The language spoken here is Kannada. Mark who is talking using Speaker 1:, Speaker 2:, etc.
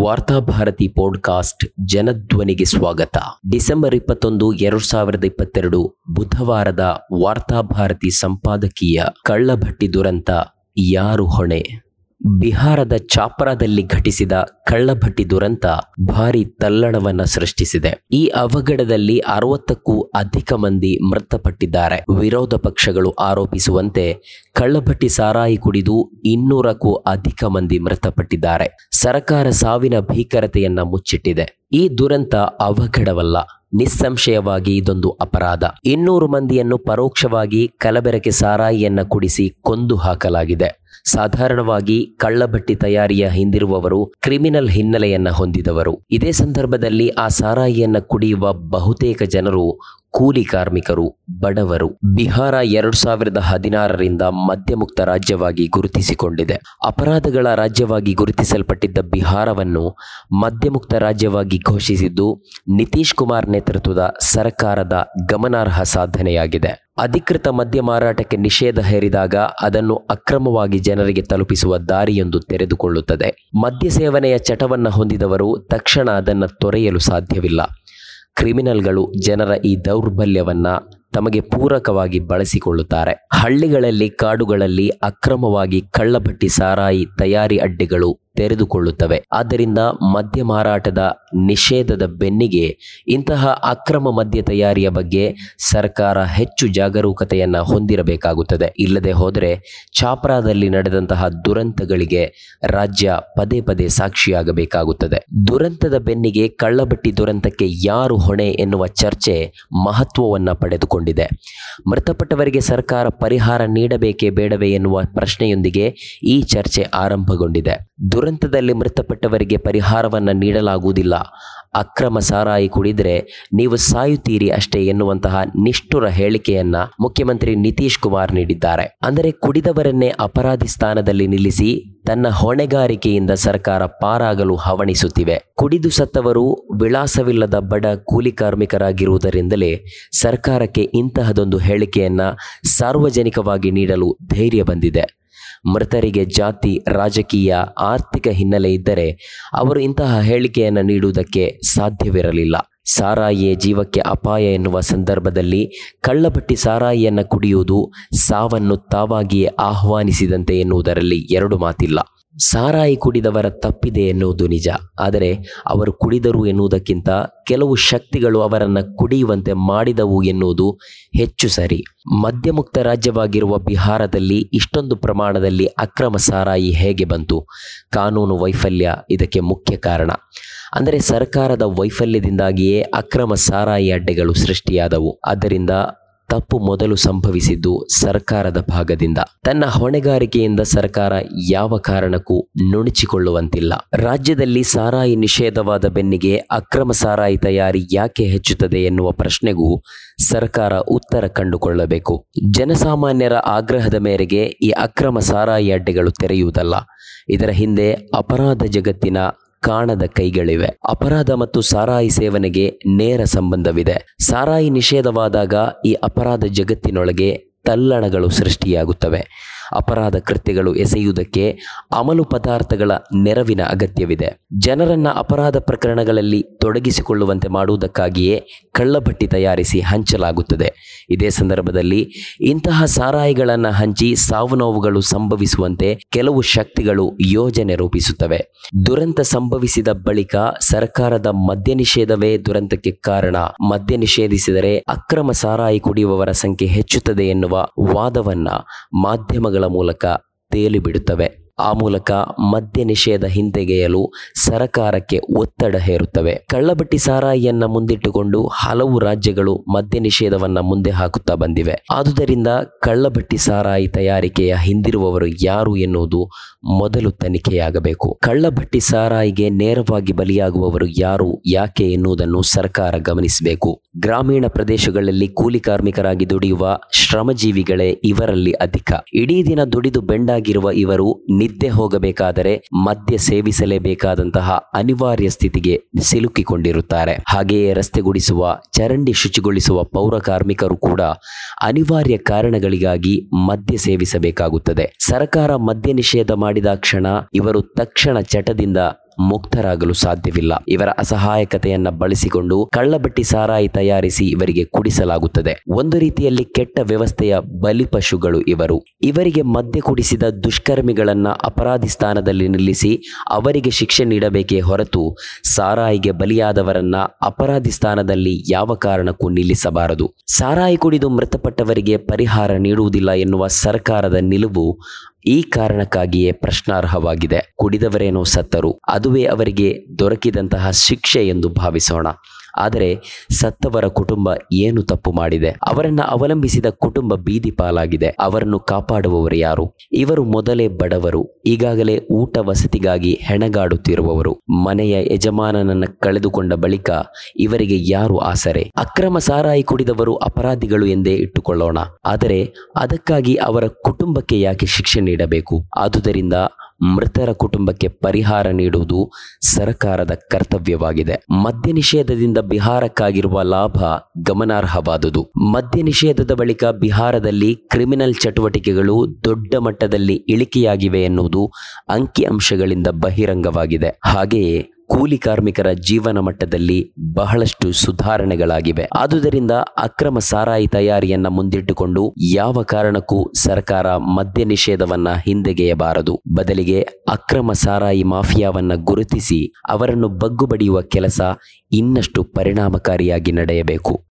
Speaker 1: ವಾರ್ತಾಭಾರತಿ ಪಾಡ್ಕಾಸ್ಟ್ ಜನಧ್ವನಿಗೆ ಸ್ವಾಗತ. ಡಿಸೆಂಬರ್ ಇಪ್ಪತ್ತೊಂದು, ಎರಡು ಸಾವಿರದ ಇಪ್ಪತ್ತೆರಡು ಬುಧವಾರದ ವಾರ್ತಾಭಾರತಿ ಸಂಪಾದಕೀಯ ಕಳ್ಳಭಟ್ಟಿ ದುರಂತ ಯಾರು ಹೊಣೆ? ಬಿಹಾರದ ಚಾಪ್ರಾದಲ್ಲಿ ಘಟಿಸಿದ ಕಳ್ಳಭಟ್ಟಿ ದುರಂತ ಭಾರಿ ತಲ್ಲಣವನ್ನ ಸೃಷ್ಟಿಸಿದೆ. ಈ ಅವಘಡದಲ್ಲಿ ಅರವತ್ತಕ್ಕೂ ಅಧಿಕ ಮಂದಿ ಮೃತಪಟ್ಟಿದ್ದಾರೆ. ವಿರೋಧ ಪಕ್ಷಗಳು ಆರೋಪಿಸುವಂತೆ ಕಳ್ಳಭಟ್ಟಿ ಸಾರಾಯಿ ಕುಡಿದು ಇನ್ನೂರಕ್ಕೂ ಅಧಿಕ ಮಂದಿ ಮೃತಪಟ್ಟಿದ್ದಾರೆ. ಸರ್ಕಾರ ಸಾವಿನ ಭೀಕರತೆಯನ್ನ ಮುಚ್ಚಿಟ್ಟಿದೆ. ಈ ದುರಂತ ಅವಘಡವಲ್ಲ, ನಿಸ್ಸಂಶಯವಾಗಿ ಇದೊಂದು ಅಪರಾಧ. ಇನ್ನೂರು ಮಂದಿಯನ್ನು ಪರೋಕ್ಷವಾಗಿ ಕಲಬೆರಕೆ ಸಾರಾಯಿಯನ್ನ ಕುಡಿಸಿ ಕೊಂದು ಹಾಕಲಾಗಿದೆ. ಸಾಧಾರಣವಾಗಿ ಕಳ್ಳಭಟ್ಟಿ ತಯಾರಿಯ ಹಿಂದಿರುವವರು ಕ್ರಿಮಿನಲ್ ಹಿನ್ನೆಲೆಯನ್ನ ಹೊಂದಿದವರು. ಇದೇ ಸಂದರ್ಭದಲ್ಲಿ ಆ ಸಾರಾಯಿಯನ್ನ ಕುಡಿಯುವ ಬಹುತೇಕ ಜನರು ಕೂಲಿ ಕಾರ್ಮಿಕರು, ಬಡವರು. ಬಿಹಾರ ಎರಡು ಸಾವಿರದ ಹದಿನಾರರಿಂದ ಮದ್ಯಮುಕ್ತ ರಾಜ್ಯವಾಗಿ ಗುರುತಿಸಿಕೊಂಡಿದೆ. ಅಪರಾಧಗಳ ರಾಜ್ಯವಾಗಿ ಗುರುತಿಸಲ್ಪಟ್ಟಿದ್ದ ಬಿಹಾರವನ್ನು ಮದ್ಯಮುಕ್ತ ರಾಜ್ಯವಾಗಿ ಘೋಷಿಸಿದ್ದು ನಿತೀಶ್ ಕುಮಾರ್ ನೇತೃತ್ವದ ಸರ್ಕಾರದ ಗಮನಾರ್ಹ ಸಾಧನೆಯಾಗಿದೆ. ಅಧಿಕೃತ ಮದ್ಯ ಮಾರಾಟಕ್ಕೆ ನಿಷೇಧ ಹೇರಿದಾಗ ಅದನ್ನು ಅಕ್ರಮವಾಗಿ ಜನರಿಗೆ ತಲುಪಿಸುವ ದಾರಿಯೊಂದು ತೆರೆದುಕೊಳ್ಳುತ್ತದೆ. ಮದ್ಯ ಸೇವನೆಯ ಚಟವನ್ನು ಹೊಂದಿದವರು ತಕ್ಷಣ ಅದನ್ನು ತೊರೆಯಲು ಸಾಧ್ಯವಿಲ್ಲ. ಕ್ರಿಮಿನಲ್ಗಳು ಜನರ ಈ ದೌರ್ಬಲ್ಯವನ್ನ ತಮಗೆ ಪೂರಕವಾಗಿ ಬಳಸಿಕೊಳ್ಳುತ್ತಾರೆ. ಹಳ್ಳಿಗಳಲ್ಲಿ ಕಾಡುಗಳಲ್ಲಿ ಅಕ್ರಮವಾಗಿ ಕಳ್ಳಭಟ್ಟಿ ಸಾರಾಯಿ ತಯಾರಿ ಅಡ್ಡೆಗಳು ತೆರೆದುಕೊಳ್ಳುತ್ತವೆ. ಆದ್ದರಿಂದ ಮದ್ಯ ಮಾರಾಟದ ನಿಷೇಧದ ಬೆನ್ನಿಗೆ ಇಂತಹ ಅಕ್ರಮ ಮದ್ಯ ತಯಾರಿಯ ಬಗ್ಗೆ ಸರ್ಕಾರ ಹೆಚ್ಚು ಜಾಗರೂಕತೆಯನ್ನು ಹೊಂದಿರಬೇಕಾಗುತ್ತದೆ. ಇಲ್ಲದೆ ಹೋದರೆ ಛಾಪ್ರಾದಲ್ಲಿ ನಡೆದಂತಹ ದುರಂತಗಳಿಗೆ ರಾಜ್ಯ ಪದೇ ಪದೇ ಸಾಕ್ಷಿಯಾಗಬೇಕಾಗುತ್ತದೆ. ದುರಂತದ ಬೆನ್ನಿಗೆ ಕಳ್ಳಬಟ್ಟಿ ದುರಂತಕ್ಕೆ ಯಾರು ಹೊಣೆ ಎನ್ನುವ ಚರ್ಚೆ ಮಹತ್ವವನ್ನು ಪಡೆದುಕೊಂಡಿದೆ. ಮೃತಪಟ್ಟವರಿಗೆ ಸರ್ಕಾರ ಪರಿಹಾರ ನೀಡಬೇಕೇ ಬೇಡವೇ ಎನ್ನುವ ಪ್ರಶ್ನೆಯೊಂದಿಗೆ ಈ ಚರ್ಚೆ ಆರಂಭಗೊಂಡಿದೆ. ದುರಂತದಲ್ಲಿ ಮೃತಪಟ್ಟವರಿಗೆ ಪರಿಹಾರವನ್ನು ನೀಡಲಾಗುವುದಿಲ್ಲ. ಅಕ್ರಮ ಸಾರಾಯಿ ಕುಡಿದರೆ ನೀವು ಸಾಯುತ್ತೀರಿ ಅಷ್ಟೇ ಎನ್ನುವಂತಹ ನಿಷ್ಠುರ ಹೇಳಿಕೆಯನ್ನ ಮುಖ್ಯಮಂತ್ರಿ ನಿತೀಶ್ ಕುಮಾರ್ ನೀಡಿದ್ದಾರೆ. ಅಂದರೆ ಕುಡಿದವರನ್ನೇ ಅಪರಾಧಿ ಸ್ಥಾನದಲ್ಲಿ ನಿಲ್ಲಿಸಿ ತನ್ನ ಹೊಣೆಗಾರಿಕೆಯಿಂದ ಸರ್ಕಾರ ಪಾರಾಗಲು ಹವಣಿಸುತ್ತಿವೆ. ಕುಡಿದು ಸತ್ತವರು ವಿಳಾಸವಿಲ್ಲದ ಬಡ ಕೂಲಿ ಕಾರ್ಮಿಕರಾಗಿರುವುದರಿಂದಲೇ ಸರ್ಕಾರಕ್ಕೆ ಇಂತಹದೊಂದು ಹೇಳಿಕೆಯನ್ನ ಸಾರ್ವಜನಿಕವಾಗಿ ನೀಡಲು ಧೈರ್ಯ ಬಂದಿದೆ. ಮೃತರಿಗೆ ಜಾತಿ, ರಾಜಕೀಯ, ಆರ್ಥಿಕ ಹಿನ್ನೆಲೆ ಇದ್ದರೆ ಅವರು ಇಂತಹ ಹೇಳಿಕೆಯನ್ನು ನೀಡುವುದಕ್ಕೆ ಸಾಧ್ಯವಿರಲಿಲ್ಲ. ಸಾರಾಯಿಯೇ ಜೀವಕ್ಕೆ ಅಪಾಯ ಎನ್ನುವ ಸಂದರ್ಭದಲ್ಲಿ ಕಳ್ಳಬಟ್ಟಿ ಸಾರಾಯಿಯನ್ನು ಕುಡಿಯುವುದು ಸಾವನ್ನು ತಾವಾಗಿಯೇ ಆಹ್ವಾನಿಸಿದಂತೆ ಎನ್ನುವುದರಲ್ಲಿ ಎರಡು ಮಾತಿಲ್ಲ. ಸಾರಾಯಿ ಕುಡಿದವರ ತಪ್ಪಿದೆ ಎನ್ನುವುದು ನಿಜ. ಆದರೆ ಅವರು ಕುಡಿದರು ಎನ್ನುವುದಕ್ಕಿಂತ ಕೆಲವು ಶಕ್ತಿಗಳು ಅವರನ್ನು ಕುಡಿಯುವಂತೆ ಮಾಡಿದವು ಎನ್ನುವುದು ಹೆಚ್ಚು ಸರಿ. ಮದ್ಯಮುಕ್ತ ರಾಜ್ಯವಾಗಿರುವ ಬಿಹಾರದಲ್ಲಿ ಇಷ್ಟೊಂದು ಪ್ರಮಾಣದಲ್ಲಿ ಅಕ್ರಮ ಸಾರಾಯಿ ಹೇಗೆ ಬಂತು? ಕಾನೂನು ವೈಫಲ್ಯ ಇದಕ್ಕೆ ಮುಖ್ಯ ಕಾರಣ. ಅಂದರೆ ಸರ್ಕಾರದ ವೈಫಲ್ಯದಿಂದಾಗಿಯೇ ಅಕ್ರಮ ಸಾರಾಯಿ ಅಡ್ಡೆಗಳು ಸೃಷ್ಟಿಯಾದವು. ಆದ್ದರಿಂದ ತಪ್ಪು ಮೊದಲು ಸಂಭವಿಸಿದ್ದು ಸರ್ಕಾರದ ಭಾಗದಿಂದ. ತನ್ನ ಹೊಣೆಗಾರಿಕೆಯಿಂದ ಸರ್ಕಾರ ಯಾವ ಕಾರಣಕ್ಕೂ ನುಣುಚಿಕೊಳ್ಳುವಂತಿಲ್ಲ. ರಾಜ್ಯದಲ್ಲಿ ಸಾರಾಯಿ ನಿಷೇಧವಾದ ಬೆನ್ನಿಗೆ ಅಕ್ರಮ ಸಾರಾಯಿ ತಯಾರಿ ಯಾಕೆ ಹೆಚ್ಚುತ್ತದೆ ಎನ್ನುವ ಪ್ರಶ್ನೆಗೂ ಸರ್ಕಾರ ಉತ್ತರ ಕಂಡುಕೊಳ್ಳಬೇಕು. ಜನಸಾಮಾನ್ಯರ ಆಗ್ರಹದ ಮೇರೆಗೆ ಈ ಅಕ್ರಮ ಸಾರಾಯಿ ಅಡ್ಡೆಗಳು ತೆರೆಯುವುದಲ್ಲ. ಇದರ ಹಿಂದೆ ಅಪರಾಧ ಜಗತ್ತಿನ ಕಾಣದ ಕೈಗಳಿವೆ. ಅಪರಾಧ ಮತ್ತು ಸಾರಾಯಿ ಸೇವನೆಗೆ ನೇರ ಸಂಬಂಧವಿದೆ. ಸಾರಾಯಿ ನಿಷೇಧವಾದಾಗ ಈ ಅಪರಾಧ ಜಗತ್ತಿನೊಳಗೆ ತಲ್ಲಣಗಳು ಸೃಷ್ಟಿಯಾಗುತ್ತವೆ. ಅಪರಾಧ ಕೃತ್ಯಗಳು ಎಸೆಯುವುದಕ್ಕೆ ಅಮಲು ಪದಾರ್ಥಗಳ ನೆರವಿನ ಅಗತ್ಯವಿದೆ. ಜನರನ್ನ ಅಪರಾಧ ಪ್ರಕರಣಗಳಲ್ಲಿ ತೊಡಗಿಸಿಕೊಳ್ಳುವಂತೆ ಮಾಡುವುದಕ್ಕಾಗಿಯೇ ಕಳ್ಳಭಟ್ಟಿ ತಯಾರಿಸಿ ಹಂಚಲಾಗುತ್ತದೆ. ಇದೇ ಸಂದರ್ಭದಲ್ಲಿ ಇಂತಹ ಸಾರಾಯಿಗಳನ್ನು ಹಂಚಿ ಸಾವು ನೋವುಗಳು ಸಂಭವಿಸುವಂತೆ ಕೆಲವು ಶಕ್ತಿಗಳು ಯೋಜನೆ ರೂಪಿಸುತ್ತವೆ. ದುರಂತ ಸಂಭವಿಸಿದ ಬಳಿಕ ಸರ್ಕಾರದ ಮದ್ಯ ನಿಷೇಧವೇ ದುರಂತಕ್ಕೆ ಕಾರಣ. ಮದ್ಯ ನಿಷೇಧಿಸಿದರೆ ಅಕ್ರಮ ಸಾರಾಯಿ ಕುಡಿಯುವವರ ಸಂಖ್ಯೆ ಹೆಚ್ಚುತ್ತದೆ ಎನ್ನುವ ವಾದವನ್ನು ಮಾಧ್ಯಮಗಳ ಮೂಲಕ ತೇಲಿಬಿಡುತ್ತವೆ. ಆ ಮೂಲಕ ಮದ್ಯ ನಿಷೇಧ ಹಿಂತೆಗೆಯಲು ಸರಕಾರಕ್ಕೆ ಒತ್ತಡ ಹೇರುತ್ತವೆ. ಕಳ್ಳಬಟ್ಟಿ ಸಾರಾಯಿಯನ್ನ ಮುಂದಿಟ್ಟುಕೊಂಡು ಹಲವು ರಾಜ್ಯಗಳು ಮದ್ಯ ನಿಷೇಧವನ್ನ ಮುಂದೆ ಹಾಕುತ್ತಾ ಬಂದಿವೆ. ಆದುದರಿಂದ ಕಳ್ಳಬಟ್ಟಿ ಸಾರಾಯಿ ತಯಾರಿಕೆಯ ಹಿಂದಿರುವವರು ಯಾರು ಎನ್ನುವುದು ಮೊದಲು ತನಿಖೆಯಾಗಬೇಕು. ಕಳ್ಳಬಟ್ಟಿ ಸಾರಾಯಿಗೆ ನೇರವಾಗಿ ಬಲಿಯಾಗುವವರು ಯಾರು, ಯಾಕೆ ಎನ್ನುವುದನ್ನು ಸರ್ಕಾರ ಗಮನಿಸಬೇಕು. ಗ್ರಾಮೀಣ ಪ್ರದೇಶಗಳಲ್ಲಿ ಕೂಲಿ ಕಾರ್ಮಿಕರಾಗಿ ದುಡಿಯುವ ಶ್ರಮಜೀವಿಗಳೇ ಇವರಲ್ಲಿ ಅಧಿಕ. ಇಡೀ ದಿನ ದುಡಿದು ಬೆಂಡಾಗಿರುವ ಇವರು ನಿದ್ದೆ ಹೋಗಬೇಕಾದರೆ ಮದ್ಯ ಸೇವಿಸಲೇಬೇಕಾದಂತಹ ಅನಿವಾರ್ಯ ಸ್ಥಿತಿಗೆ ಸಿಲುಕಿಕೊಂಡಿರುತ್ತಾರೆ. ಹಾಗೆಯೇ ರಸ್ತೆ ಗುಡಿಸುವ ಚರಂಡಿ ಶುಚಿಗೊಳಿಸುವ ಪೌರ ಕಾರ್ಮಿಕರು ಕೂಡ ಅನಿವಾರ್ಯ ಕಾರಣಗಳಿಗಾಗಿ ಮದ್ಯ ಸೇವಿಸಬೇಕಾಗುತ್ತದೆ. ಸರ್ಕಾರ ಮದ್ಯ ನಿಷೇಧ ಮಾಡಿದ ಕ್ಷಣ ಇವರು ತಕ್ಷಣ ಚಟದಿಂದ ಮುಕ್ತರಾಗಲು ಸಾಧ್ಯವಿಲ್ಲ. ಇವರ ಅಸಹಾಯಕತೆಯನ್ನ ಬಳಸಿಕೊಂಡು ಕಳ್ಳಬಟ್ಟಿ ಸಾರಾಯಿ ತಯಾರಿಸಿ ಇವರಿಗೆ ಕುಡಿಸಲಾಗುತ್ತದೆ. ಒಂದು ರೀತಿಯಲ್ಲಿ ಕೆಟ್ಟ ವ್ಯವಸ್ಥೆಯ ಬಲಿಪಶುಗಳು ಇವರು. ಇವರಿಗೆ ಮದ್ಯ ಕುಡಿಸಿದ ದುಷ್ಕರ್ಮಿಗಳನ್ನ ಅಪರಾಧಿ ಸ್ಥಾನದಲ್ಲಿ ನಿಲ್ಲಿಸಿ ಅವರಿಗೆ ಶಿಕ್ಷೆ ನೀಡಬೇಕೇ ಹೊರತು ಸಾರಾಯಿಗೆ ಬಲಿಯಾದವರನ್ನ ಅಪರಾಧಿ ಸ್ಥಾನದಲ್ಲಿ ಯಾವ ಕಾರಣಕ್ಕೂ ನಿಲ್ಲಿಸಬಾರದು. ಸಾರಾಯಿ ಕುಡಿದು ಮೃತಪಟ್ಟವರಿಗೆ ಪರಿಹಾರ ನೀಡುವುದಿಲ್ಲ ಎನ್ನುವ ಸರ್ಕಾರದ ನಿಲುವು ಈ ಕಾರಣಕ್ಕಾಗಿಯೇ ಪ್ರಶ್ನಾರ್ಹವಾಗಿದೆ. ಕುಡಿದವರೇನೋ ಸತ್ತರು. ಅದುವೇ ಅವರಿಗೆ ದೊರಕಿದಂತಹ ಶಿಕ್ಷೆ ಎಂದು ಭಾವಿಸೋಣ. ಆದರೆ ಸತ್ತವರ ಕುಟುಂಬ ಏನು ತಪ್ಪು ಮಾಡಿದೆ? ಅವರನ್ನ ಅವಲಂಬಿಸಿದ ಕುಟುಂಬ ಬೀದಿ ಪಾಲಾಗಿದೆ. ಅವರನ್ನು ಕಾಪಾಡುವವರು ಯಾರು? ಇವರು ಮೊದಲೇ ಬಡವರು. ಈಗಾಗಲೇ ಊಟ ವಸತಿಗಾಗಿ ಹೆಣಗಾಡುತ್ತಿರುವವರು. ಮನೆಯ ಯಜಮಾನನನ್ನ ಕಳೆದುಕೊಂಡ ಬಳಿಕ ಇವರಿಗೆ ಯಾರು ಆಸರೆ? ಅಕ್ರಮ ಸಾರಾಯಿ ಕುಡಿದವರು ಅಪರಾಧಿಗಳು ಎಂದೇ ಇಟ್ಟುಕೊಳ್ಳೋಣ. ಆದರೆ ಅದಕ್ಕಾಗಿ ಅವರ ಕುಟುಂಬಕ್ಕೆ ಯಾಕೆ ಶಿಕ್ಷೆ ನೀಡಬೇಕು? ಆದುದರಿಂದ ಮೃತರ ಕುಟುಂಬಕ್ಕೆ ಪರಿಹಾರ ನೀಡುವುದು ಸರ್ಕಾರದ ಕರ್ತವ್ಯವಾಗಿದೆ. ಮದ್ಯ ನಿಷೇಧದಿಂದ ಬಿಹಾರಕ್ಕಾಗಿರುವ ಲಾಭ ಗಮನಾರ್ಹವಾದುದು. ಮದ್ಯ ನಿಷೇಧದ ಬಳಿಕ ಬಿಹಾರದಲ್ಲಿ ಕ್ರಿಮಿನಲ್ ಚಟುವಟಿಕೆಗಳು ದೊಡ್ಡ ಮಟ್ಟದಲ್ಲಿ ಇಳಿಕೆಯಾಗಿವೆ ಎನ್ನುವುದು ಅಂಕಿ ಅಂಶಗಳಿಂದ ಬಹಿರಂಗವಾಗಿದೆ. ಹಾಗೆಯೇ ಕೂಲಿ ಕಾರ್ಮಿಕರ ಜೀವನ ಮಟ್ಟದಲ್ಲಿ ಬಹಳಷ್ಟು ಸುಧಾರಣೆಗಳಾಗಿವೆ. ಆದುದರಿಂದ ಅಕ್ರಮ ಸಾರಾಯಿ ತಯಾರಿಯನ್ನ ಮುಂದಿಟ್ಟುಕೊಂಡು ಯಾವ ಕಾರಣಕ್ಕೂ ಸರ್ಕಾರ ಮದ್ಯ ನಿಷೇಧವನ್ನ ಹಿಂದೆಗೆಯಬಾರದು. ಬದಲಿಗೆ ಅಕ್ರಮ ಸಾರಾಯಿ ಮಾಫಿಯಾವನ್ನ ಗುರುತಿಸಿ ಅವರನ್ನು ಬಗ್ಗುಬಡಿಯುವ ಕೆಲಸ ಇನ್ನಷ್ಟು ಪರಿಣಾಮಕಾರಿಯಾಗಿ ನಡೆಯಬೇಕು.